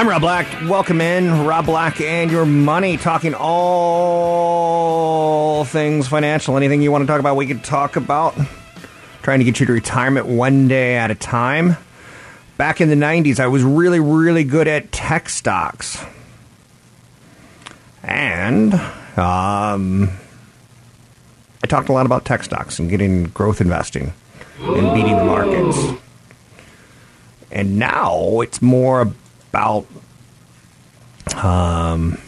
I'm Rob Black. Welcome in, Rob Black and your money, talking all things financial. Anything you want to talk about, we could talk about. Trying to get you to retirement one day at a time. Back in the 90s, I was really, really good at tech stocks. And um, I talked a lot about tech stocks and getting growth investing and beating the markets. And now it's more about um,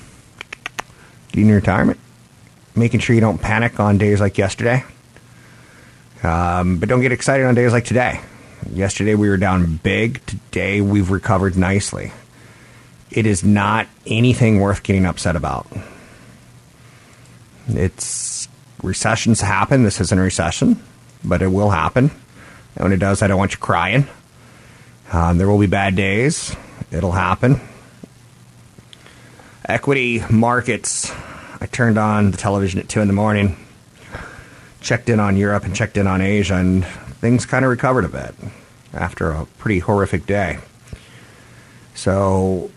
getting retirement, making sure you don't panic on days like yesterday. Um, but don't get excited on days like today. Yesterday we were down big. Today we've recovered nicely. It is not anything worth getting upset about. It's recessions happen. This isn't a recession, but it will happen. And when it does, I don't want you crying. Um, there will be bad days. It'll happen. Equity markets. I turned on the television at 2 in the morning, checked in on Europe and checked in on Asia, and things kind of recovered a bit after a pretty horrific day. So,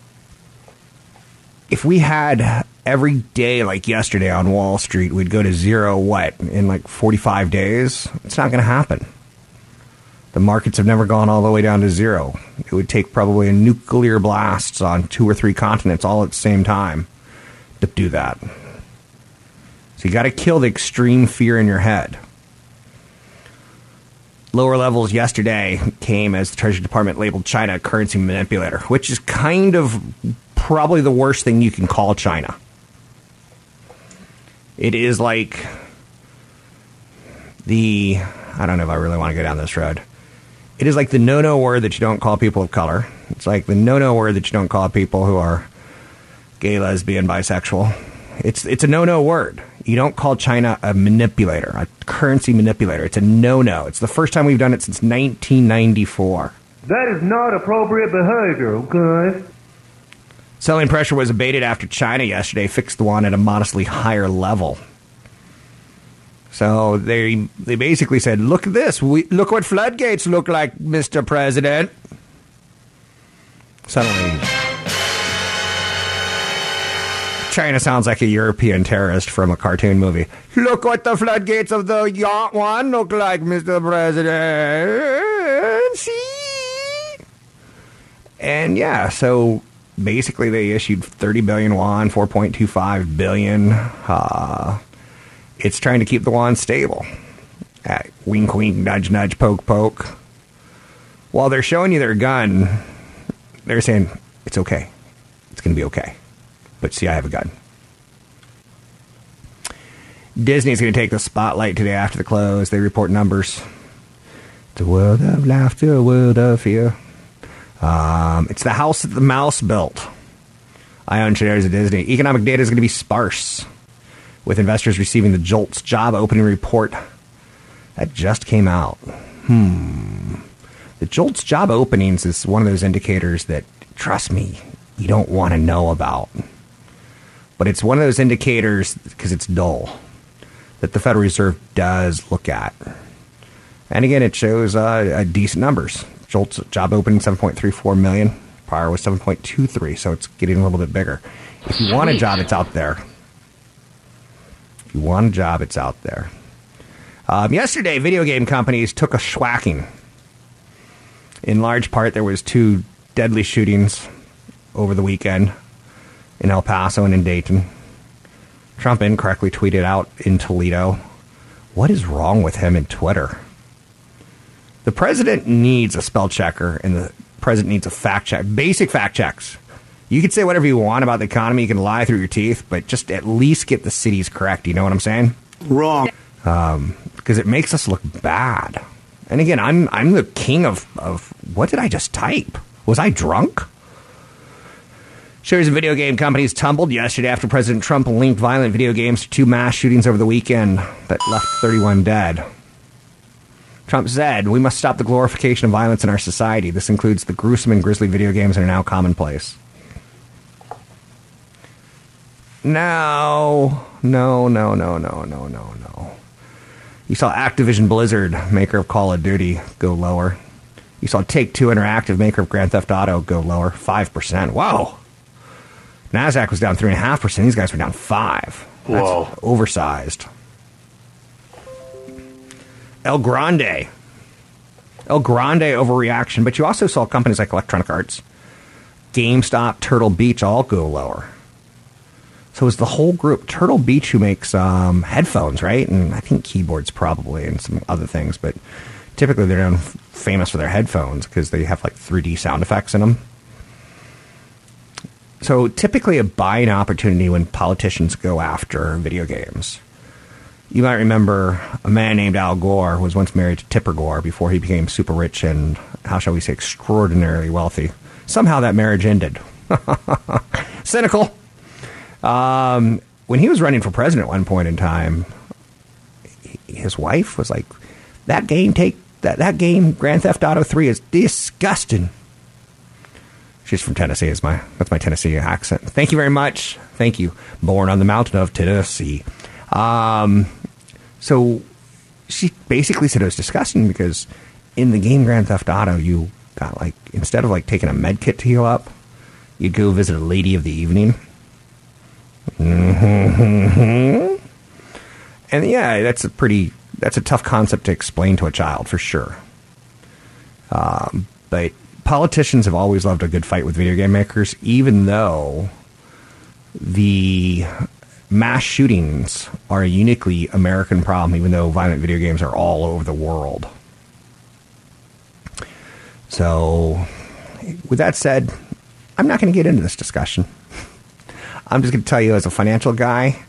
if we had every day like yesterday on Wall Street, we'd go to zero, what, in like 45 days? It's not going to happen. The markets have never gone all the way down to zero. It would take probably a nuclear blasts on two or three continents all at the same time to do that. So you got to kill the extreme fear in your head. Lower levels yesterday came as the Treasury Department labeled China a currency manipulator, which is kind of probably the worst thing you can call China. It is like the I don't know if I really want to go down this road. It is like the no no word that you don't call people of color. It's like the no no word that you don't call people who are gay, lesbian, bisexual. It's it's a no no word. You don't call China a manipulator, a currency manipulator. It's a no no. It's the first time we've done it since 1994. That is not appropriate behavior, okay? Selling pressure was abated after China yesterday fixed the yuan at a modestly higher level. So they they basically said, "Look at this. We, look what floodgates look like, Mr. President." Suddenly, China sounds like a European terrorist from a cartoon movie. Look what the floodgates of the yuan look like, Mr. President. See? And yeah, so basically they issued 30 billion yuan, 4.25 billion. Uh, it's trying to keep the yuan stable. Wink, wink, nudge, nudge, poke, poke. While they're showing you their gun, they're saying, it's okay. It's going to be okay. But see, I have a gun. Disney's going to take the spotlight today after the close. They report numbers. It's a world of laughter, a world of fear. Um, it's the house that the mouse built. I own shares of Disney. Economic data is going to be sparse with investors receiving the JOLTS job opening report That just came out. Hmm. The JOLTS job openings is one of those indicators that, trust me, you don't want to know about. But it's one of those indicators, because it's dull, that the Federal Reserve does look at. And again, it shows uh, decent numbers. JOLTS job opening 7.34 million. Prior was 7.23, so it's getting a little bit bigger. If you want a job, it's out there. You want a job, it's out there. Um, yesterday, video game companies took a schwacking. In large part, there was two deadly shootings over the weekend in El Paso and in Dayton. Trump incorrectly tweeted out in Toledo. What is wrong with him in Twitter? The president needs a spell checker, and the president needs a fact check. Basic fact checks. You can say whatever you want about the economy. You can lie through your teeth, but just at least get the cities correct. You know what I'm saying? Wrong. Um, because it makes us look bad. And again, I'm I'm the king of of what did I just type? Was I drunk? Shares of video game companies tumbled yesterday after President Trump linked violent video games to two mass shootings over the weekend that left 31 dead. Trump said, We must stop the glorification of violence in our society. This includes the gruesome and grisly video games that are now commonplace. No, no, no, no, no, no, no, no. You saw Activision Blizzard, maker of Call of Duty, go lower. You saw Take Two Interactive, maker of Grand Theft Auto, go lower, 5%. Whoa. NASDAQ was down 3.5%. These guys were down 5 That's Whoa. oversized. El Grande. El Grande overreaction, but you also saw companies like Electronic Arts, GameStop, Turtle Beach all go lower. So is the whole group Turtle Beach who makes um, headphones, right? And I think keyboards probably and some other things, but typically they're known famous for their headphones because they have like 3D sound effects in them. So typically a buying opportunity when politicians go after video games. You might remember a man named Al Gore was once married to Tipper Gore before he became super rich and, how shall we say, extraordinarily wealthy. Somehow that marriage ended. Cynical. Um, when he was running for president at one point in time, his wife was like, "That game take that that game Grand Theft Auto Three is disgusting." She's from Tennessee. Is my that's my Tennessee accent. Thank you very much. Thank you. Born on the mountain of Tennessee. Um, so she basically said it was disgusting because in the game Grand Theft Auto, you got like instead of like taking a med kit to heal up, you'd go visit a lady of the evening. Mm-hmm. And yeah, that's a pretty that's a tough concept to explain to a child for sure. Um, but politicians have always loved a good fight with video game makers, even though the mass shootings are a uniquely American problem, even though violent video games are all over the world. So, with that said, I'm not going to get into this discussion. I'm just going to tell you, as a financial guy,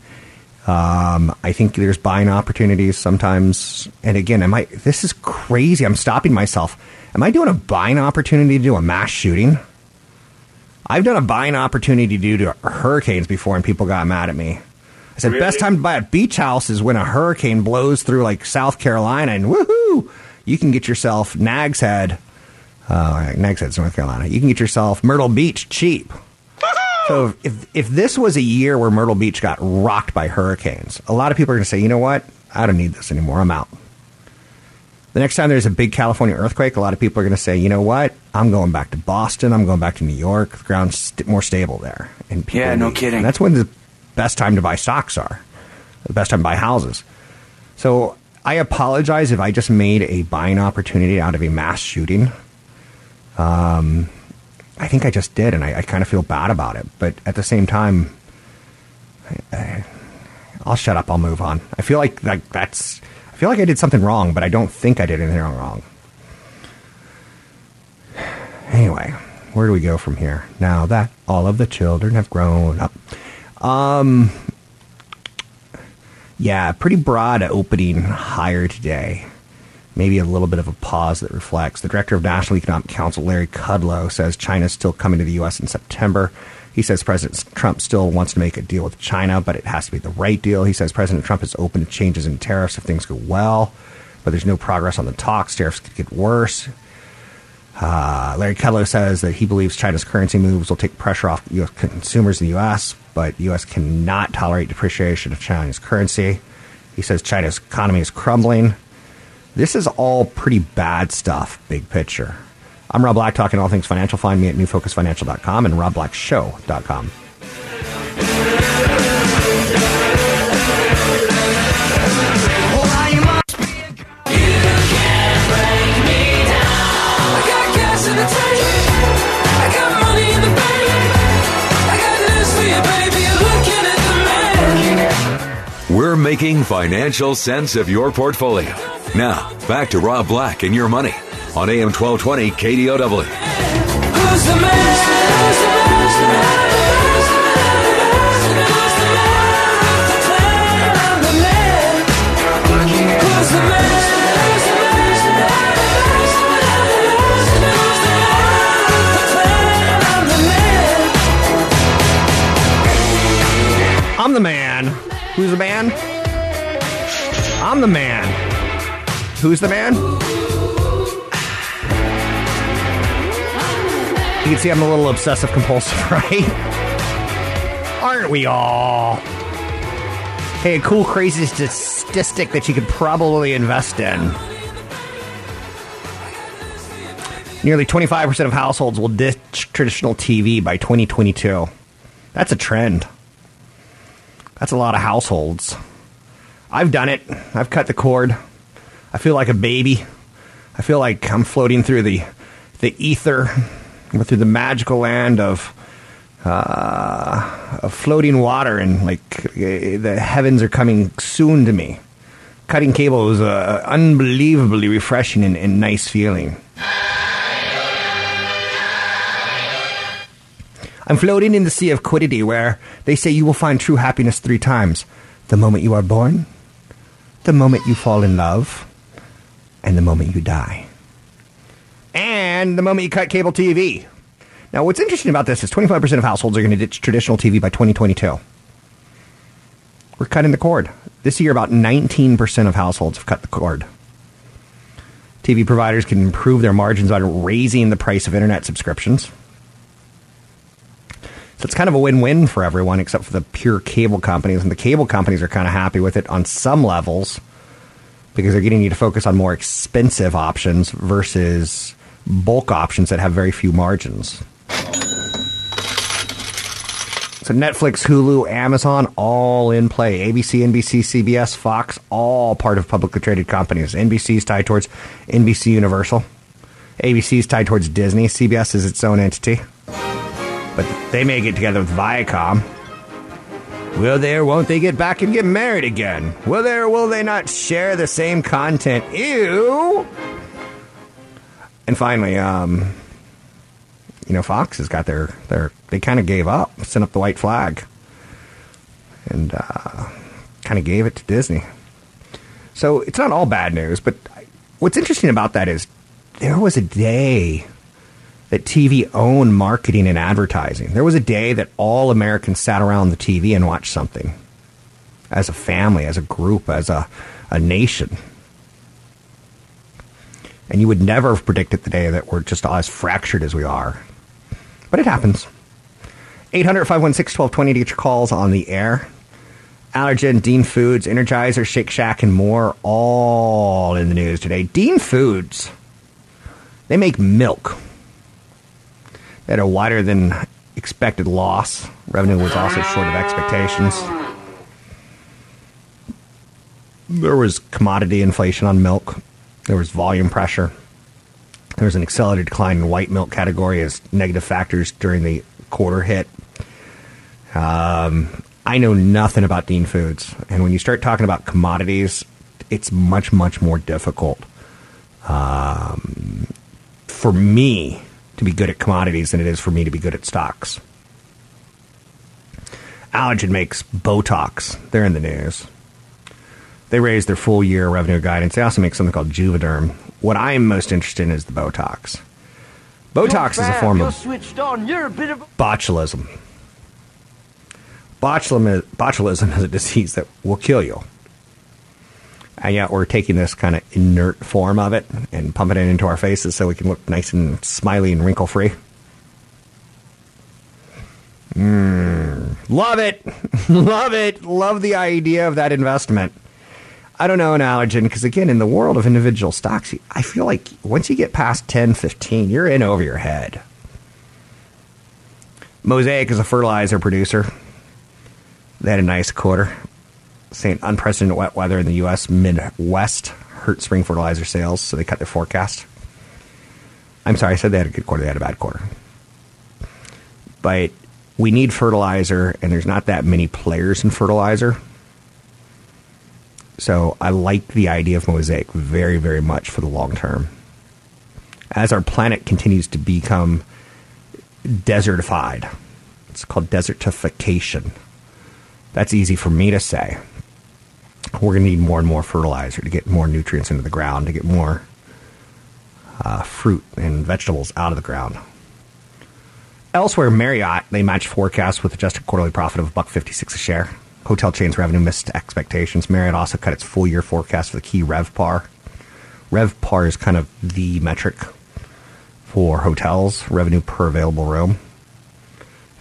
um, I think there's buying opportunities sometimes. And again, am I? This is crazy. I'm stopping myself. Am I doing a buying opportunity to do a mass shooting? I've done a buying opportunity due to hurricanes before, and people got mad at me. I said, Really? best time to buy a beach house is when a hurricane blows through like South Carolina, and woohoo, you can get yourself Nag's Head. Uh, Nag's Head's North Carolina. You can get yourself Myrtle Beach cheap. So if if this was a year where Myrtle Beach got rocked by hurricanes, a lot of people are going to say, you know what, I don't need this anymore. I'm out. The next time there's a big California earthquake, a lot of people are going to say, you know what, I'm going back to Boston. I'm going back to New York. The ground's st- more stable there. And Yeah, no leave. kidding. And that's when the best time to buy stocks are. The best time to buy houses. So I apologize if I just made a buying opportunity out of a mass shooting. Um, I think I just did, and I, I kind of feel bad about it. But at the same time, I, I, I'll shut up. I'll move on. I feel like like that's. I feel like I did something wrong, but I don't think I did anything wrong. Anyway, where do we go from here? Now that all of the children have grown up. Um, yeah, pretty broad opening higher today. Maybe a little bit of a pause that reflects. The director of National Economic Council, Larry Kudlow, says China's still coming to the U.S. in September. He says President Trump still wants to make a deal with China, but it has to be the right deal. He says President Trump is open to changes in tariffs if things go well. but there's no progress on the talks. Tariffs could get worse. Uh, Larry Kudlow says that he believes China's currency moves will take pressure off U.S. consumers in the U.S., but U.S. cannot tolerate depreciation of China's currency. He says China's economy is crumbling. This is all pretty bad stuff, big picture. I'm Rob Black, talking all things financial. Find me at newfocusfinancial.com and robblackshow.com. making financial sense of your portfolio. Now, back to Rob Black and your money on AM 1220 KDOW. I'm I'm the man. Who's the man? You can see I'm a little obsessive compulsive, right? Aren't we all? Hey, a cool, crazy statistic that you could probably invest in. Nearly 25% of households will ditch traditional TV by 2022. That's a trend. That's a lot of households. I've done it. I've cut the cord. I feel like a baby. I feel like I'm floating through the the ether, through the magical land of uh, of floating water, and like the heavens are coming soon to me. Cutting cable is uh, unbelievably refreshing and, and nice feeling. I'm floating in the sea of quiddity where they say you will find true happiness three times the moment you are born, the moment you fall in love, and the moment you die. And the moment you cut cable TV. Now, what's interesting about this is 25% of households are going to ditch traditional TV by 2022. We're cutting the cord. This year, about 19% of households have cut the cord. TV providers can improve their margins by raising the price of internet subscriptions. Kind of a win-win for everyone except for the pure cable companies. And the cable companies are kind of happy with it on some levels because they're getting you to focus on more expensive options versus bulk options that have very few margins. So Netflix, Hulu, Amazon, all in play. ABC, NBC, CBS, Fox, all part of publicly traded companies. NBC is tied towards NBC Universal. ABC is tied towards Disney. CBS is its own entity. But they may get together with Viacom. Will they or won't they get back and get married again? Will they or will they not share the same content? Ew! And finally, um, you know, Fox has got their, their they kind of gave up, sent up the white flag, and uh, kind of gave it to Disney. So it's not all bad news, but what's interesting about that is there was a day that TV owned marketing and advertising. There was a day that all Americans sat around the TV and watched something as a family, as a group, as a, a nation. And you would never have predicted the day that we're just as fractured as we are. But it happens. 800 516 1220 to get your calls on the air. Allergan, Dean Foods, Energizer, Shake Shack, and more all in the news today. Dean Foods, they make milk. Had a wider than expected loss. Revenue was also short of expectations. There was commodity inflation on milk. There was volume pressure. There was an accelerated decline in white milk category as negative factors during the quarter hit. Um, I know nothing about Dean Foods, and when you start talking about commodities, it's much much more difficult um, for me to be good at commodities than it is for me to be good at stocks. Allergan makes Botox. They're in the news. They raised their full year revenue guidance. They also make something called Juvederm. What I'm most interested in is the Botox. Botox is a form of switched on. You're a bit of botulism. Botulism is, botulism is a disease that will kill you. And yet we're taking this kind of inert form of it and pumping it into our faces so we can look nice and smiley and wrinkle free. Mm, love it. love it. Love the idea of that investment. I don't know an Allergan because, again, in the world of individual stocks, I feel like once you get past 10, 15, you're in over your head. Mosaic is a fertilizer producer. They had a nice quarter. Saying unprecedented wet weather in the U.S. Midwest hurt spring fertilizer sales, so they cut their forecast. I'm sorry, I said they had a good quarter. They had a bad quarter. But we need fertilizer, and there's not that many players in fertilizer. So I like the idea of Mosaic very, very much for the long term. As our planet continues to become desertified, it's called desertification. That's easy for me to say. We're going to need more and more fertilizer to get more nutrients into the ground, to get more uh, fruit and vegetables out of the ground. Elsewhere, Marriott, they matched forecasts with adjusted quarterly profit of buck 56 a share. Hotel chains revenue missed expectations. Marriott also cut its full year forecast for the key RevPAR. RevPAR is kind of the metric for hotels, revenue per available room,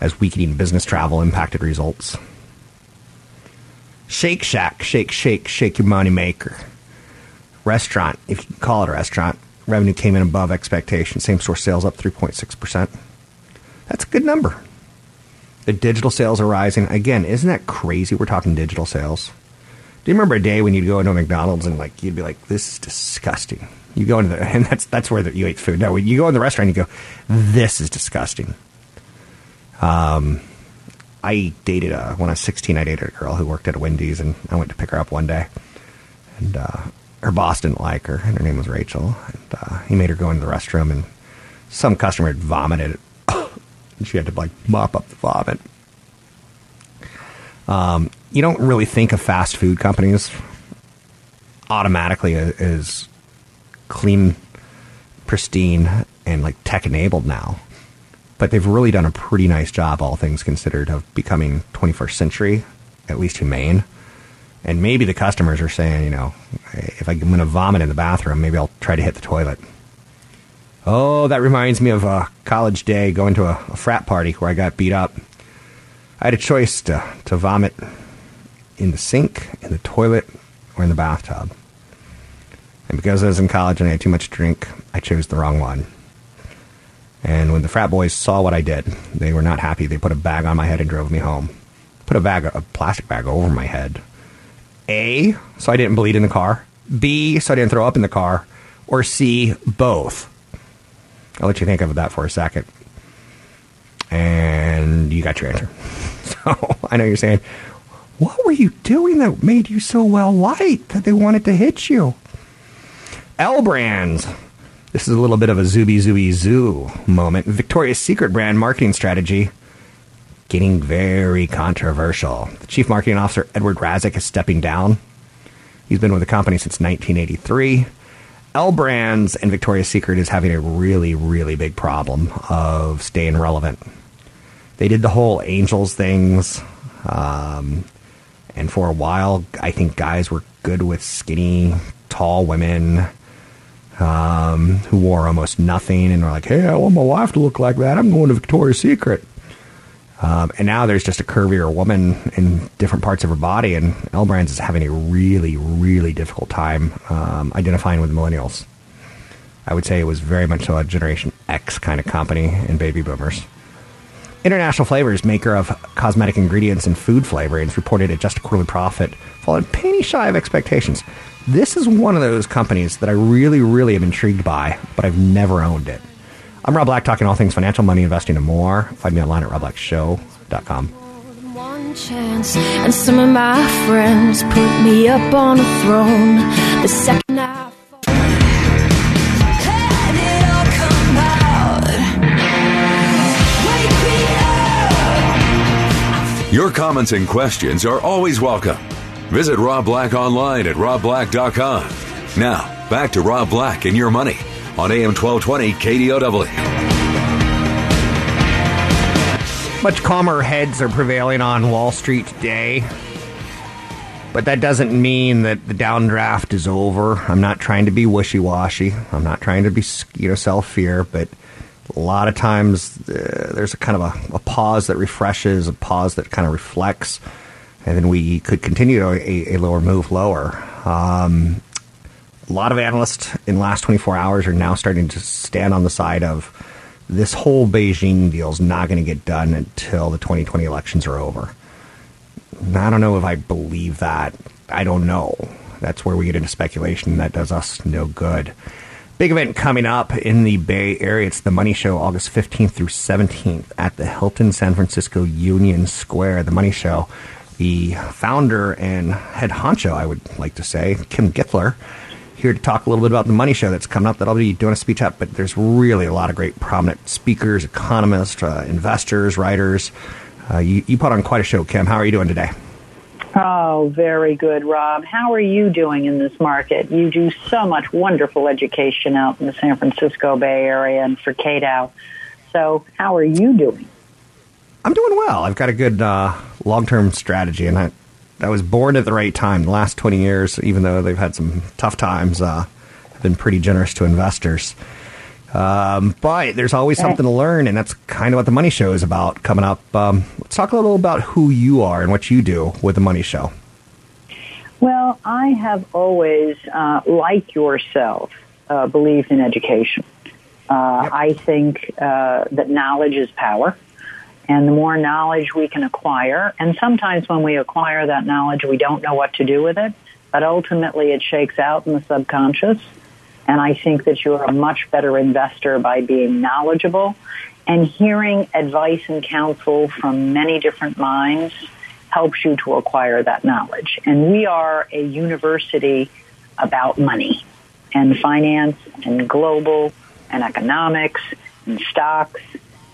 as weakening business travel impacted results. Shake Shack, shake, shake, shake your money maker. Restaurant, if you can call it a restaurant, revenue came in above expectations. Same store sales up 3.6%. That's a good number. The digital sales are rising. Again, isn't that crazy? We're talking digital sales. Do you remember a day when you'd go into McDonald's and like you'd be like, "This is disgusting." You go into the and that's that's where the, you ate food. No, you go in the restaurant, and you go, "This is disgusting." Um, I dated a when I was 16. I dated a girl who worked at a Wendy's, and I went to pick her up one day, and uh, her boss didn't like her, and her name was Rachel, and uh, he made her go into the restroom, and some customer had vomited and she had to like mop up the vomit. Um, you don't really think of fast food companies automatically as clean, pristine, and like tech enabled now. But they've really done a pretty nice job, all things considered, of becoming 21st century, at least humane. And maybe the customers are saying, you know, if I'm going to vomit in the bathroom, maybe I'll try to hit the toilet. Oh, that reminds me of a college day going to a, a frat party where I got beat up. I had a choice to, to vomit in the sink, in the toilet, or in the bathtub. And because I was in college and I had too much drink, I chose the wrong one. And when the frat boys saw what I did, they were not happy. They put a bag on my head and drove me home. Put a bag, a plastic bag over my head. A, so I didn't bleed in the car. B, so I didn't throw up in the car. Or C, both. I'll let you think of that for a second. And you got your answer. So I know you're saying, what were you doing that made you so well liked that they wanted to hit you? L Brands. This is a little bit of a zooby zooby zoo moment. Victoria's Secret brand marketing strategy getting very controversial. The chief marketing officer, Edward Razek, is stepping down. He's been with the company since 1983. L Brands and Victoria's Secret is having a really, really big problem of staying relevant. They did the whole angels things, um, and for a while, I think guys were good with skinny, tall women um, who wore almost nothing and were like, "Hey, I want my wife to look like that. I'm going to Victoria's Secret." Um, and now there's just a curvier woman in different parts of her body, and L Brands is having a really, really difficult time um, identifying with millennials. I would say it was very much a Generation X kind of company and baby boomers. International Flavors, maker of cosmetic ingredients and food flavorings, reported a just quarterly profit, falling penny shy of expectations. This is one of those companies that I really, really am intrigued by, but I've never owned it. I'm Rob Black, talking all things financial, money, investing, and more. Find me online at robblackshow.com. One chance, and some of my friends put me up on a throne. The second I fall, let it all come out. Wake me up. Your comments and questions are always welcome. Visit Rob Black online at robblack.com. Now, back to Rob Black and your money on AM 1220 KDOW. Much calmer heads are prevailing on Wall Street today. But that doesn't mean that the downdraft is over. I'm not trying to be wishy-washy. I'm not trying to be, you know, sell fear, but a lot of times uh, there's a kind of a, a, pause that refreshes, a pause that kind of reflects, and then we could continue a, a lower move lower. Um, a lot of analysts in the last 24 hours are now starting to stand on the side of this whole Beijing deal is not going to get done until the 2020 elections are over. I don't know if I believe that. I don't know. That's where we get into speculation. That does us no good. Big event coming up in the Bay Area. It's the Money Show, August 15th through 17th at the Hilton San Francisco Union Square. The Money Show, the founder and head honcho, I would like to say, Kim Githler, here to talk a little bit about the Money Show that's coming up that I'll be doing a speech at. But there's really a lot of great prominent speakers, economists, uh, investors, writers. Uh, you, you put on quite a show, Kim. How are you doing today? Oh, very good, Rob. How are you doing in this market? You do so much wonderful education out in the San Francisco Bay Area and for KDOW. So, how are you doing? I'm doing well. I've got a good uh, long term strategy, and I, I was born at the right time. The last 20 years, even though they've had some tough times, uh, have been pretty generous to investors. Um, but there's always something to learn, and that's kind of what the Money Show is about coming up. Um, let's talk a little about who you are and what you do with the Money Show. Well, I have always, uh, like yourself, uh, believed in education. Uh, yep. I think uh, that knowledge is power, and the more knowledge we can acquire, and sometimes when we acquire that knowledge, we don't know what to do with it, but ultimately it shakes out in the subconscious and I think that you're a much better investor by being knowledgeable and hearing advice and counsel from many different minds helps you to acquire that knowledge. And we are a university about money and finance and global and economics and stocks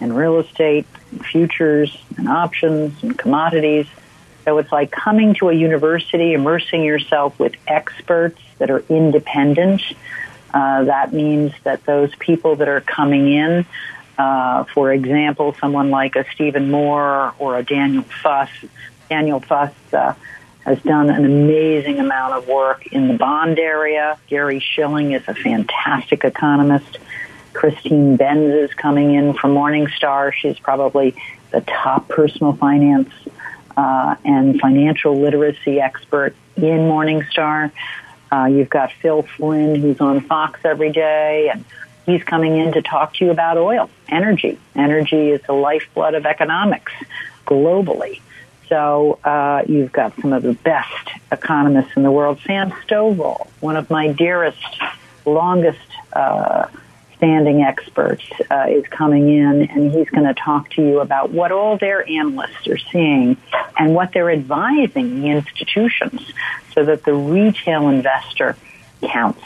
and real estate futures and options and commodities. So it's like coming to a university, immersing yourself with experts that are independent uh, that means that those people that are coming in, uh, for example, someone like a Stephen Moore or a Daniel Fuss, Daniel Fuss uh, has done an amazing amount of work in the bond area. Gary Shilling is a fantastic economist. Christine Benz is coming in from Morningstar. She's probably the top personal finance uh, and financial literacy expert in Morningstar. Uh, you've got Phil Flynn, who's on Fox every day, and he's coming in to talk to you about oil, energy. Energy is the lifeblood of economics globally. So uh, you've got some of the best economists in the world. Sam Stovall, one of my dearest, longest uh, standing experts, uh, is coming in, and he's going to talk to you about what all their analysts are seeing and what they're advising the institutions so that the retail investor counts.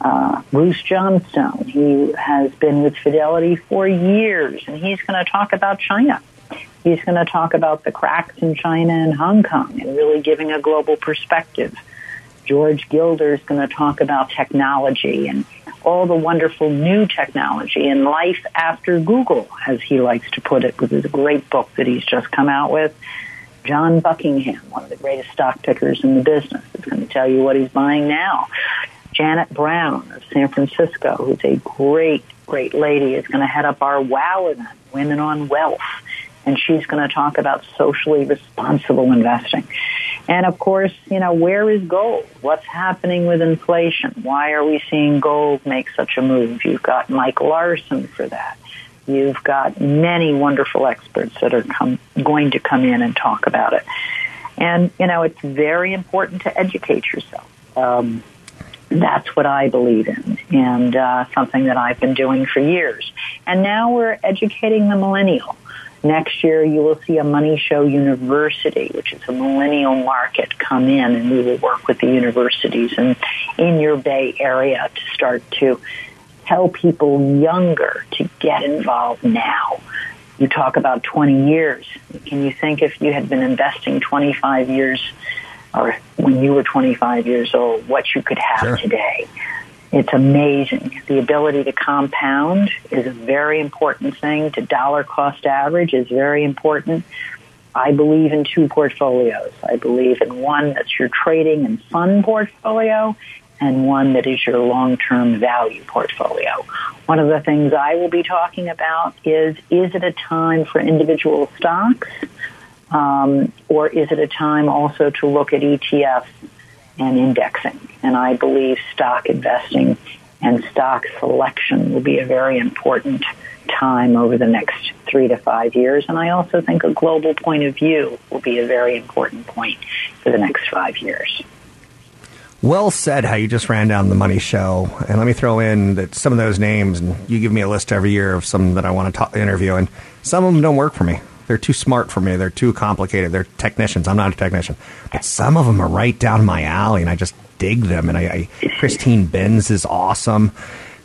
Uh, Bruce Johnstone, he has been with Fidelity for years, and he's going to talk about China. He's going to talk about the cracks in China and Hong Kong and really giving a global perspective. George Gilder is going to talk about technology and all the wonderful new technology and life after Google, as he likes to put it, with his great book that he's just come out with. John Buckingham, one of the greatest stock pickers in the business, is going to tell you what he's buying now. Janet Brown of San Francisco, who's a great, great lady, is going to head up our WOW event, Women on Wealth. And she's going to talk about socially responsible investing. And of course, you know, where is gold? What's happening with inflation? Why are we seeing gold make such a move? You've got Mike Larson for that. You've got many wonderful experts that are come, going to come in and talk about it. And, you know, it's very important to educate yourself. Um, that's what I believe in and uh, something that I've been doing for years. And now we're educating the millennial. Next year, you will see a Money Show University, which is a millennial market, come in, and we will work with the universities and in your Bay Area to start to tell people younger to get involved now. You talk about 20 years. Can you think if you had been investing 25 years or when you were 25 years old, what you could have sure. today? It's amazing. The ability to compound is a very important thing. To dollar cost average is very important. I believe in two portfolios. I believe in one that's your trading and fund portfolio and one that is your long-term value portfolio. One of the things I will be talking about is, is it a time for individual stocks? Um, or is it a time also to look at ETFs and indexing? And I believe stock investing and stock selection will be a very important time over the next three to five years. And I also think a global point of view will be a very important point for the next five years. Well said how you just ran down the money show. And let me throw in that some of those names, and you give me a list every year of some that I want to talk, interview, and some of them don't work for me. They're too smart for me. They're too complicated. They're technicians. I'm not a technician. But some of them are right down my alley, and I just dig them. And I, I Christine Benz is awesome.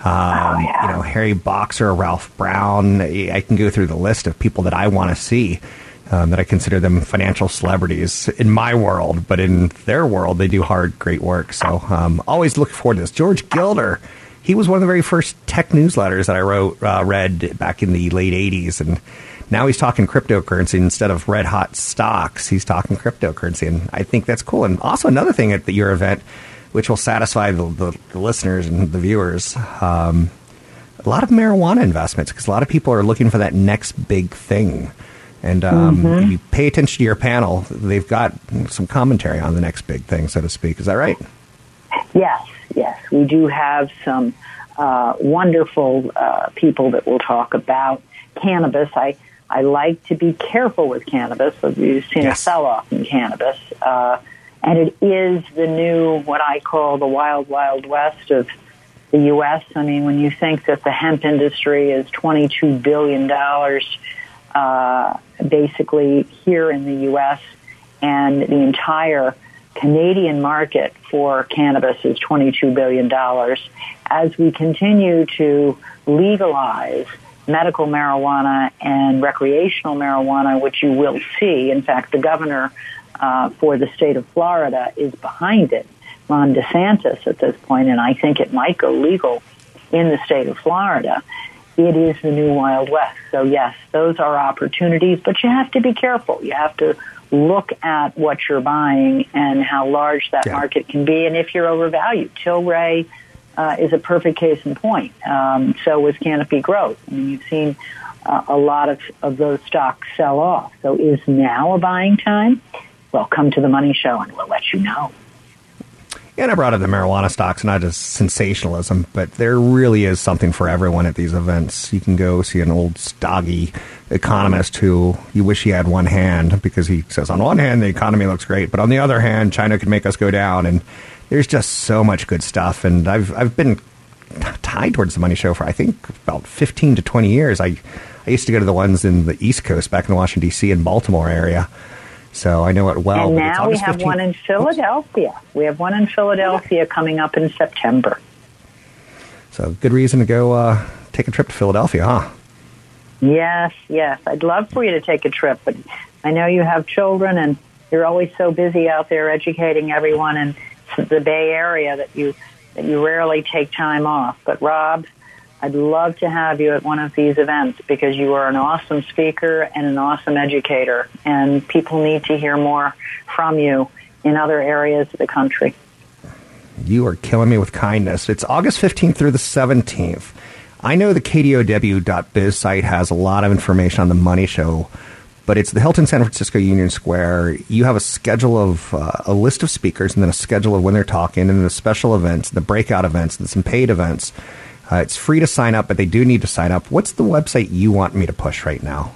Um, oh, yeah. You know, Harry Boxer, Ralph Brown. I can go through the list of people that I want to see. Um, that I consider them financial celebrities in my world, but in their world, they do hard, great work. So um, always look forward to this. George Gilder, he was one of the very first tech newsletters that I wrote, uh, read back in the late '80s, and now he's talking cryptocurrency instead of red hot stocks. He's talking cryptocurrency, and I think that's cool. And also another thing at the, your event, which will satisfy the, the, the listeners and the viewers. Um, a lot of marijuana investments because a lot of people are looking for that next big thing. And um, mm-hmm. if you pay attention to your panel, they've got some commentary on the next big thing, so to speak. Is that right? Yes, yes. We do have some uh, wonderful uh, people that will talk about cannabis. I I like to be careful with cannabis. We've seen yes. a sell-off in cannabis, uh, and it is the new what I call the wild, wild west of the U.S. I mean, when you think that the hemp industry is twenty-two billion dollars, uh, basically here in the U.S., and the entire Canadian market for cannabis is twenty-two billion dollars. As we continue to legalize medical marijuana and recreational marijuana, which you will see. In fact, the governor uh, for the state of Florida is behind it, Ron DeSantis, at this point, and I think it might go legal in the state of Florida. It is the new Wild West. So, yes, those are opportunities, but you have to be careful. You have to look at what you're buying and how large that yeah. market can be, and if you're overvalued. Tilray uh, is a perfect case in point. Um, so was Canopy Growth. I mean, you've seen uh, a lot of, of those stocks sell off. So is now a buying time? Well, come to the Money Show and we'll let you know. And I brought up the marijuana stocks, not as sensationalism, but there really is something for everyone at these events. You can go see an old stoggy economist who you wish he had one hand because he says, on one hand, the economy looks great, but on the other hand, China could make us go down. And there's just so much good stuff, and I've I've been tied towards the Money Show for I think about 15 to 20 years. I I used to go to the ones in the East Coast, back in the Washington D.C. and Baltimore area. So I know it well. And now we have 15th. one in Philadelphia. Oops. We have one in Philadelphia coming up in September. So good reason to go uh, take a trip to Philadelphia, huh? Yes, yes. I'd love for you to take a trip, but I know you have children and you're always so busy out there educating everyone and the Bay Area that you that you rarely take time off. But Rob, I'd love to have you at one of these events because you are an awesome speaker and an awesome educator, and people need to hear more from you in other areas of the country. You are killing me with kindness. It's August 15th through the 17th. I know the KDOW.biz site has a lot of information on the Money Show but it's the Hilton San Francisco Union Square. You have a schedule of uh, a list of speakers, and then a schedule of when they're talking, and then the special events, the breakout events, and some paid events. Uh, it's free to sign up, but they do need to sign up. What's the website you want me to push right now?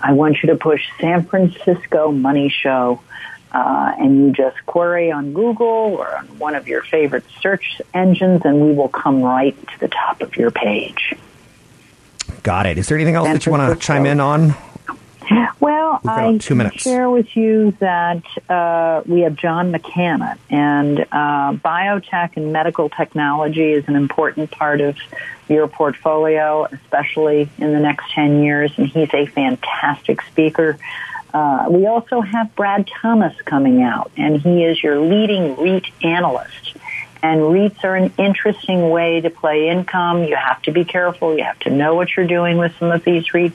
I want you to push San Francisco Money Show, uh, and you just query on Google or on one of your favorite search engines, and we will come right to the top of your page. Got it. Is there anything else San that you want to chime in on? Well, I two minutes. share with you that uh, we have John McCann, and uh, biotech and medical technology is an important part of your portfolio, especially in the next 10 years, and he's a fantastic speaker. Uh, we also have Brad Thomas coming out, and he is your leading REIT analyst. And REITs are an interesting way to play income. You have to be careful. You have to know what you're doing with some of these REITs.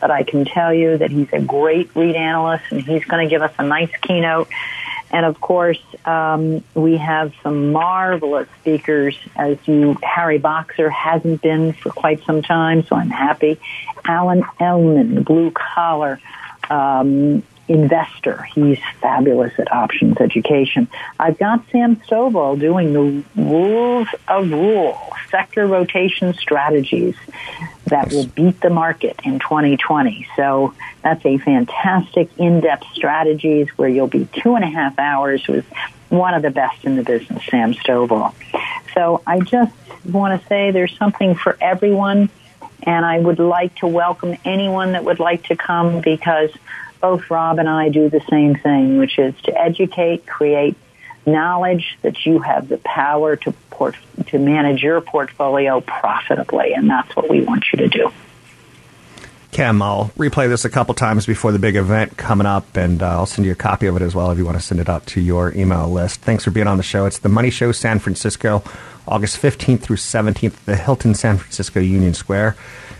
But I can tell you that he's a great REIT analyst and he's going to give us a nice keynote. And of course, um, we have some marvelous speakers as you, Harry Boxer hasn't been for quite some time, so I'm happy. Alan Ellman, blue collar, um, investor. He's fabulous at options education. I've got Sam Stovall doing the rules of rule, sector rotation strategies that will beat the market in 2020. So that's a fantastic in-depth strategies where you'll be two and a half hours with one of the best in the business, Sam Stovall. So I just want to say there's something for everyone and I would like to welcome anyone that would like to come because both Rob and I do the same thing, which is to educate, create knowledge that you have the power to port- to manage your portfolio profitably, and that's what we want you to do. Kim, I'll replay this a couple times before the big event coming up, and uh, I'll send you a copy of it as well if you want to send it out to your email list. Thanks for being on the show. It's the Money Show San Francisco, August 15th through 17th, at the Hilton San Francisco Union Square.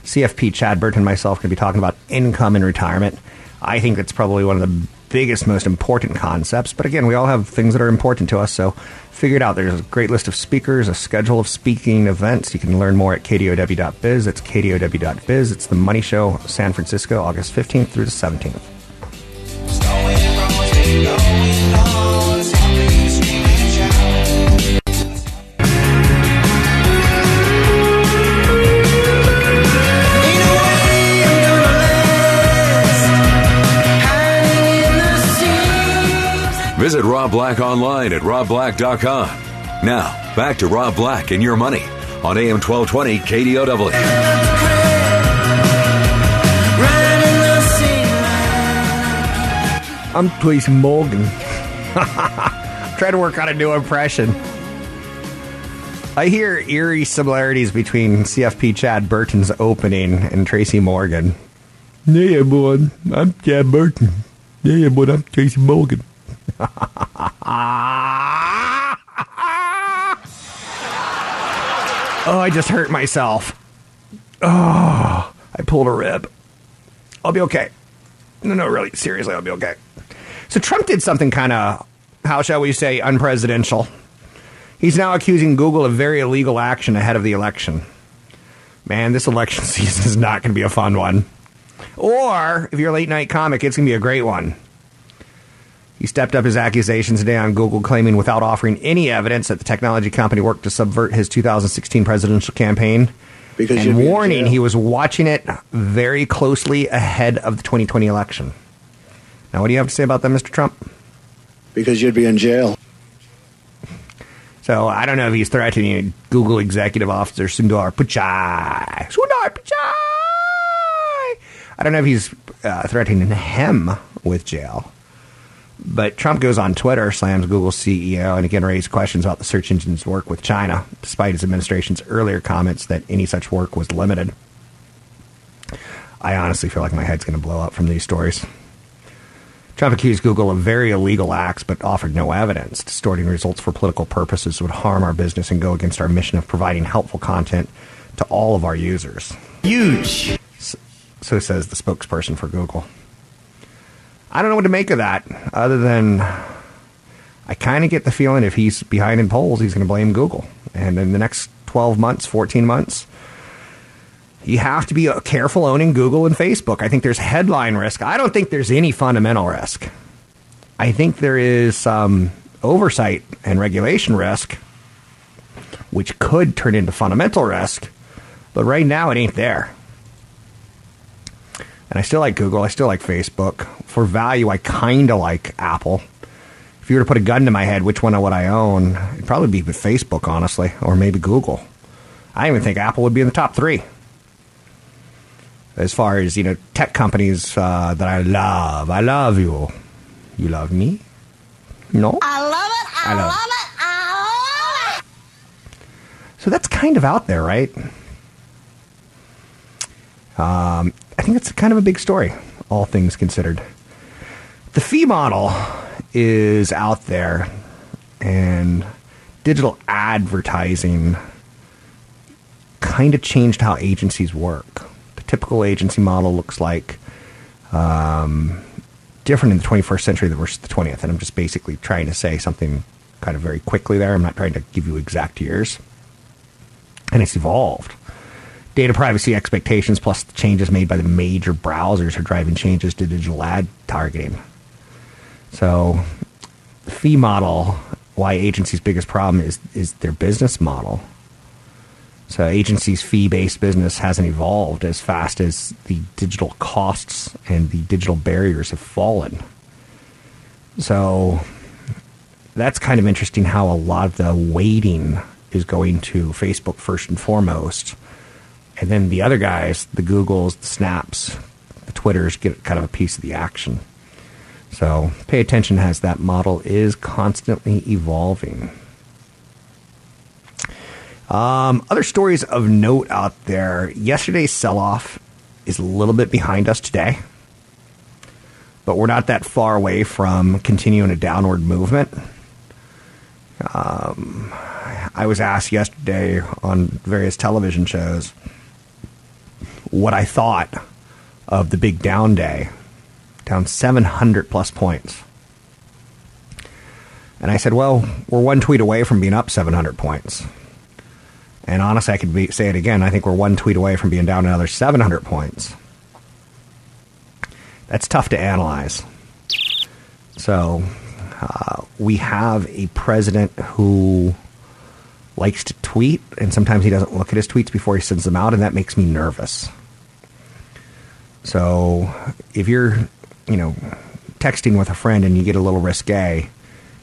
CFP Chad Burton and myself going to be talking about income and retirement. I think that's probably one of the biggest, most important concepts. But again, we all have things that are important to us, so figure it out. There's a great list of speakers, a schedule of speaking events. You can learn more at kdow.biz. It's kdow.biz. It's the Money Show, San Francisco, August 15th through the 17th. Visit Rob Black online at robblack.com. Now, back to Rob Black and your money on AM 1220 KDOW. I'm Tracy Morgan. Try to work on a new impression. I hear eerie similarities between CFP Chad Burton's opening and Tracy Morgan. Yeah, boy, I'm Chad Burton. Yeah, boy, I'm Tracy Morgan. oh, I just hurt myself. Oh, I pulled a rib. I'll be okay. No, no, really, seriously, I'll be okay. So Trump did something kind of, how shall we say, unpresidential. He's now accusing Google of very illegal action ahead of the election. Man, this election season is not going to be a fun one. Or, if you're a late night comic, it's going to be a great one. He stepped up his accusations today on Google, claiming without offering any evidence that the technology company worked to subvert his 2016 presidential campaign. Because and warning he was watching it very closely ahead of the 2020 election. Now, what do you have to say about that, Mr. Trump? Because you'd be in jail. So I don't know if he's threatening Google executive officer Sundar Pichai. Sundar Pichai. I don't know if he's uh, threatening him with jail. But Trump goes on Twitter, slams Google CEO, and again raised questions about the search engine's work with China, despite his administration's earlier comments that any such work was limited. I honestly feel like my head's going to blow up from these stories. Trump accused Google of very illegal acts, but offered no evidence. Distorting results for political purposes would harm our business and go against our mission of providing helpful content to all of our users. Huge. So says the spokesperson for Google. I don't know what to make of that, other than I kind of get the feeling if he's behind in polls, he's going to blame Google. And in the next 12 months, 14 months, you have to be uh, careful owning Google and Facebook. I think there's headline risk. I don't think there's any fundamental risk. I think there is some oversight and regulation risk, which could turn into fundamental risk. But right now, it ain't there. And I still like Google. I still like Facebook. For value, I kind of like Apple. If you were to put a gun to my head, which one would I own? It'd probably be Facebook, honestly, or maybe Google. I even think Apple would be in the top three as far as you know tech companies uh, that I love. I love you. You love me? No. I love it. I, I love, love it. I love it. So that's kind of out there, right? Um, think it's kind of a big story, all things considered. The fee model is out there, and digital advertising kind of changed how agencies work. The typical agency model looks like um, different in the 21st century than versus the 20th. And I'm just basically trying to say something kind of very quickly there. I'm not trying to give you exact years. And it's evolved. Data privacy expectations plus the changes made by the major browsers are driving changes to digital ad targeting. So, the fee model, why agencies' biggest problem is, is their business model. So, agencies' fee based business hasn't evolved as fast as the digital costs and the digital barriers have fallen. So, that's kind of interesting how a lot of the weighting is going to Facebook first and foremost. And then the other guys, the Googles, the Snaps, the Twitters, get kind of a piece of the action. So pay attention as that model is constantly evolving. Um, other stories of note out there. Yesterday's sell off is a little bit behind us today, but we're not that far away from continuing a downward movement. Um, I was asked yesterday on various television shows what I thought of the big down day, down 700 plus points. And I said, well, we're one tweet away from being up 700 points. And honestly, I could be, say it again. I think we're one tweet away from being down another 700 points. That's tough to analyze. So, uh, we have a president who likes to tweet, and sometimes he doesn't look at his tweets before he sends them out, and that makes me nervous. So, if you're, you know, texting with a friend and you get a little risque,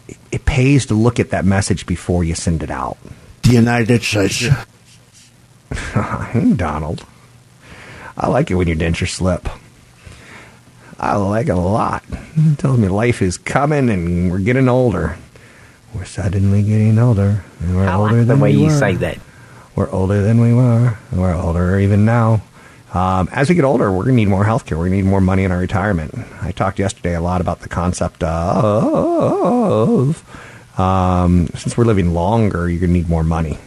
it, it pays to look at that message before you send it out. The United States. hey, Donald. I like it when you dent your dentures slip. I like it a lot. It tells me life is coming and we're getting older. We're suddenly getting older. And we're I older like the than way we you were. say that. We're older than we were. and We're older even now. Um, as we get older, we're going to need more health care. We're going to need more money in our retirement. I talked yesterday a lot about the concept of um, since we're living longer, you're going to need more money.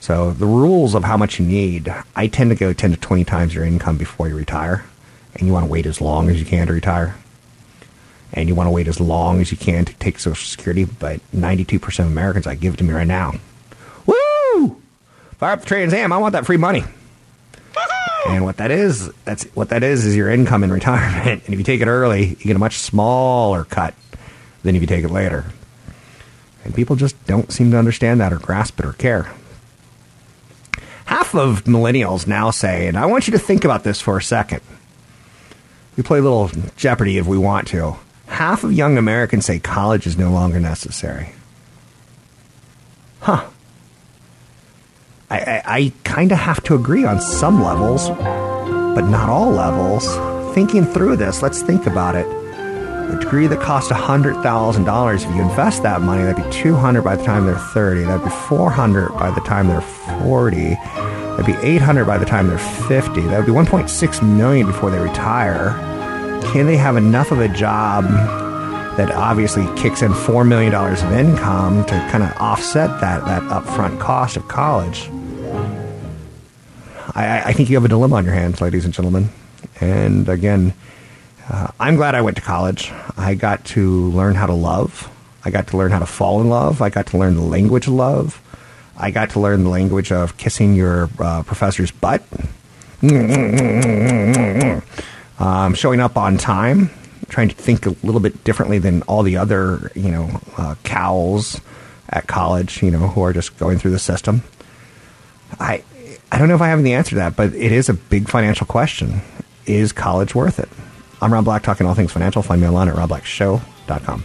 So the rules of how much you need, I tend to go 10 to 20 times your income before you retire. And you want to wait as long as you can to retire. And you want to wait as long as you can to take Social Security. But 92% of Americans, I give it to me right now. Woo! Fire up the Trans Am. I want that free money. And what that is, that's what that is, is your income in retirement. And if you take it early, you get a much smaller cut than if you take it later. And people just don't seem to understand that or grasp it or care. Half of millennials now say, and I want you to think about this for a second. We play a little Jeopardy if we want to. Half of young Americans say college is no longer necessary. Huh. I, I, I kind of have to agree on some levels, but not all levels. Thinking through this, let's think about it. A degree that costs $100,000, if you invest that money, that'd be 200 by the time they're 30. That'd be 400 by the time they're 40. That'd be 800 by the time they're 50. That'd be 1.6 million before they retire. Can they have enough of a job that obviously kicks in $4 million of income to kind of offset that, that upfront cost of college? I, I think you have a dilemma on your hands, ladies and gentlemen. And again, uh, I'm glad I went to college. I got to learn how to love. I got to learn how to fall in love. I got to learn the language of love. I got to learn the language of kissing your uh, professor's butt. Um, showing up on time, trying to think a little bit differently than all the other, you know, uh, cows at college, you know, who are just going through the system. I I don't know if I have the answer to that, but it is a big financial question. Is college worth it? I'm Rob Black, talking all things financial. Find me online at robblackshow.com.